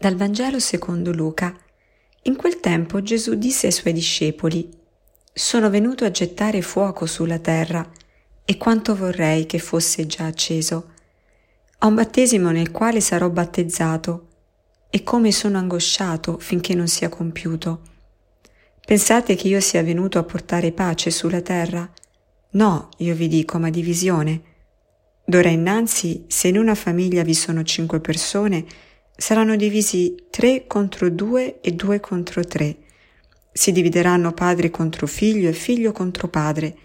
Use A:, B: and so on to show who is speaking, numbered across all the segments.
A: Dal Vangelo secondo Luca. In quel tempo Gesù disse ai suoi discepoli, Sono venuto a gettare fuoco sulla terra, e quanto vorrei che fosse già acceso. Ho un battesimo nel quale sarò battezzato, e come sono angosciato finché non sia compiuto. Pensate che io sia venuto a portare pace sulla terra? No, io vi dico, ma divisione. D'ora innanzi, se in una famiglia vi sono cinque persone, saranno divisi tre contro due e due contro tre. Si divideranno padre contro figlio e figlio contro padre,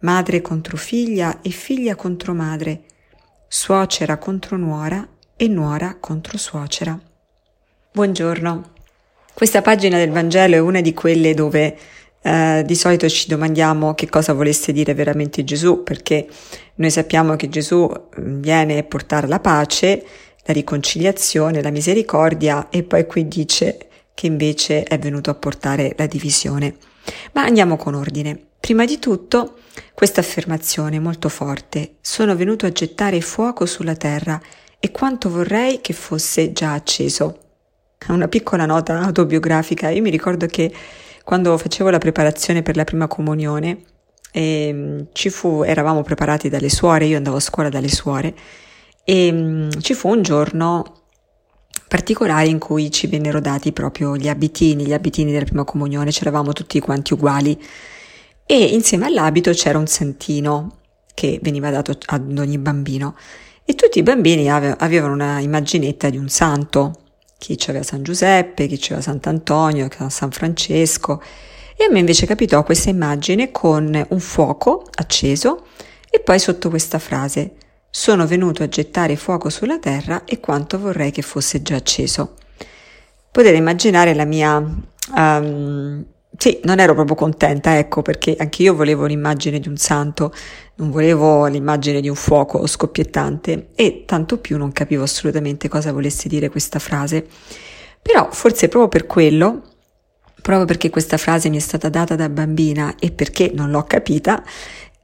A: madre contro figlia e figlia contro madre, suocera contro nuora e nuora contro suocera. Buongiorno. Questa pagina del Vangelo è una di quelle dove eh, di solito ci domandiamo che cosa volesse dire veramente Gesù, perché noi sappiamo che Gesù mm, viene a portare la pace la riconciliazione, la misericordia e poi qui dice che invece è venuto a portare la divisione. Ma andiamo con ordine. Prima di tutto, questa affermazione molto forte, sono venuto a gettare fuoco sulla terra e quanto vorrei che fosse già acceso. Una piccola nota autobiografica, io mi ricordo che quando facevo la preparazione per la prima comunione, eh, ci fu, eravamo preparati dalle suore, io andavo a scuola dalle suore, e mm, ci fu un giorno particolare in cui ci vennero dati proprio gli abitini, gli abitini della prima comunione, c'eravamo tutti quanti uguali. E insieme all'abito c'era un santino che veniva dato ad ogni bambino. E tutti i bambini ave- avevano una immaginetta di un santo, chi c'aveva San Giuseppe, chi c'aveva Sant'Antonio, San Francesco. E a me invece capitò questa immagine con un fuoco acceso e poi sotto questa frase sono venuto a gettare fuoco sulla terra e quanto vorrei che fosse già acceso. Potete immaginare la mia... Um, sì, non ero proprio contenta, ecco, perché anche io volevo l'immagine di un santo, non volevo l'immagine di un fuoco scoppiettante e tanto più non capivo assolutamente cosa volesse dire questa frase. Però forse proprio per quello, proprio perché questa frase mi è stata data da bambina e perché non l'ho capita,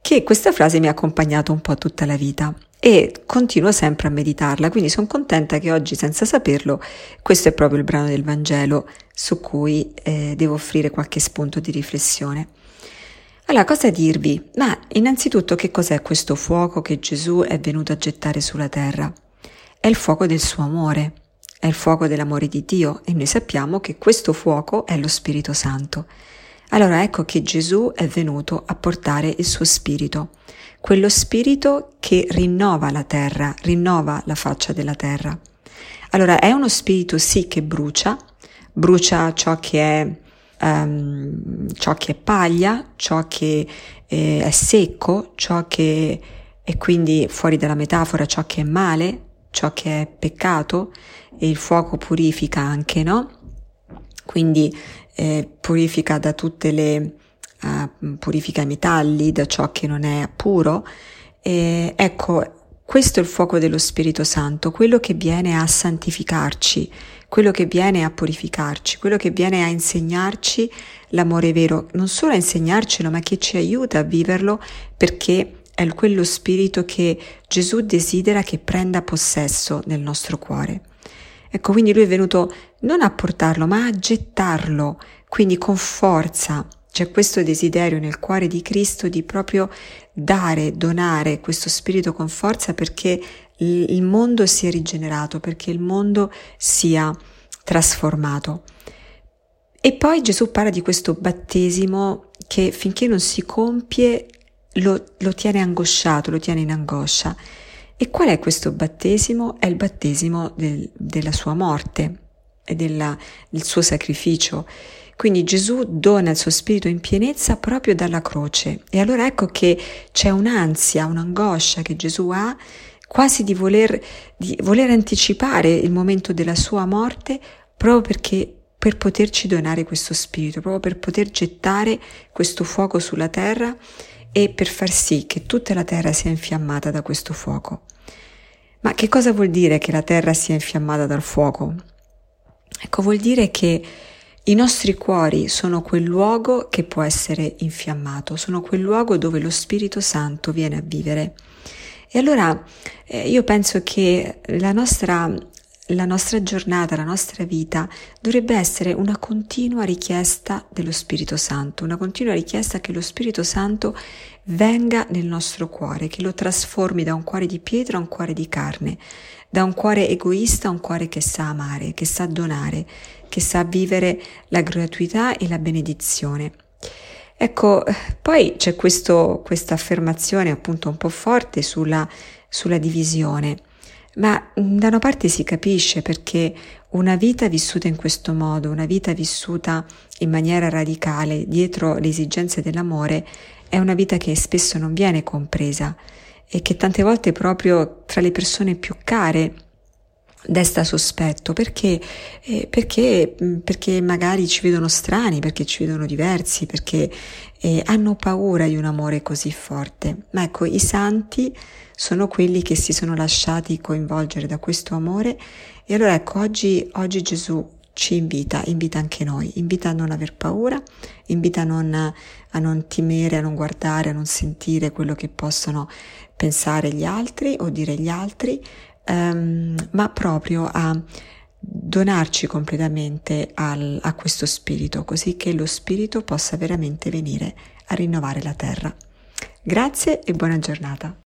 A: che questa frase mi ha accompagnato un po' tutta la vita e continuo sempre a meditarla, quindi sono contenta che oggi senza saperlo questo è proprio il brano del Vangelo su cui eh, devo offrire qualche spunto di riflessione. Allora, cosa dirvi? Ma innanzitutto che cos'è questo fuoco che Gesù è venuto a gettare sulla terra? È il fuoco del suo amore, è il fuoco dell'amore di Dio e noi sappiamo che questo fuoco è lo Spirito Santo. Allora ecco che Gesù è venuto a portare il suo spirito, quello spirito che rinnova la terra, rinnova la faccia della terra. Allora è uno spirito sì che brucia, brucia ciò che è, um, ciò che è paglia, ciò che eh, è secco, ciò che è quindi fuori dalla metafora, ciò che è male, ciò che è peccato e il fuoco purifica anche, no? Quindi eh, purifica da tutte le uh, purifica i metalli, da ciò che non è puro. E, ecco, questo è il fuoco dello Spirito Santo, quello che viene a santificarci, quello che viene a purificarci, quello che viene a insegnarci l'amore vero, non solo a insegnarcelo, ma che ci aiuta a viverlo perché è quello spirito che Gesù desidera che prenda possesso nel nostro cuore. Ecco, quindi lui è venuto non a portarlo, ma a gettarlo, quindi con forza. C'è questo desiderio nel cuore di Cristo di proprio dare, donare questo spirito con forza perché il mondo sia rigenerato, perché il mondo sia trasformato. E poi Gesù parla di questo battesimo che finché non si compie lo, lo tiene angosciato, lo tiene in angoscia. E qual è questo battesimo? È il battesimo del, della sua morte e della, del suo sacrificio. Quindi Gesù dona il suo spirito in pienezza proprio dalla croce. E allora ecco che c'è un'ansia, un'angoscia che Gesù ha quasi di voler, di voler anticipare il momento della sua morte proprio perché per poterci donare questo spirito, proprio per poter gettare questo fuoco sulla terra e per far sì che tutta la terra sia infiammata da questo fuoco. Ma che cosa vuol dire che la terra sia infiammata dal fuoco? Ecco, vuol dire che i nostri cuori sono quel luogo che può essere infiammato, sono quel luogo dove lo Spirito Santo viene a vivere. E allora eh, io penso che la nostra la nostra giornata, la nostra vita dovrebbe essere una continua richiesta dello Spirito Santo, una continua richiesta che lo Spirito Santo venga nel nostro cuore, che lo trasformi da un cuore di pietra a un cuore di carne, da un cuore egoista a un cuore che sa amare, che sa donare, che sa vivere la gratuità e la benedizione. Ecco, poi c'è questa affermazione appunto un po' forte sulla, sulla divisione. Ma da una parte si capisce perché una vita vissuta in questo modo, una vita vissuta in maniera radicale dietro le esigenze dell'amore, è una vita che spesso non viene compresa e che tante volte proprio tra le persone più care desta sospetto perché, eh, perché, perché magari ci vedono strani, perché ci vedono diversi, perché eh, hanno paura di un amore così forte. Ma ecco, i santi sono quelli che si sono lasciati coinvolgere da questo amore e allora ecco oggi, oggi Gesù ci invita, invita anche noi, invita a non aver paura, invita a non, a non temere, a non guardare, a non sentire quello che possono pensare gli altri o dire gli altri, um, ma proprio a donarci completamente al, a questo spirito, così che lo spirito possa veramente venire a rinnovare la terra. Grazie e buona giornata.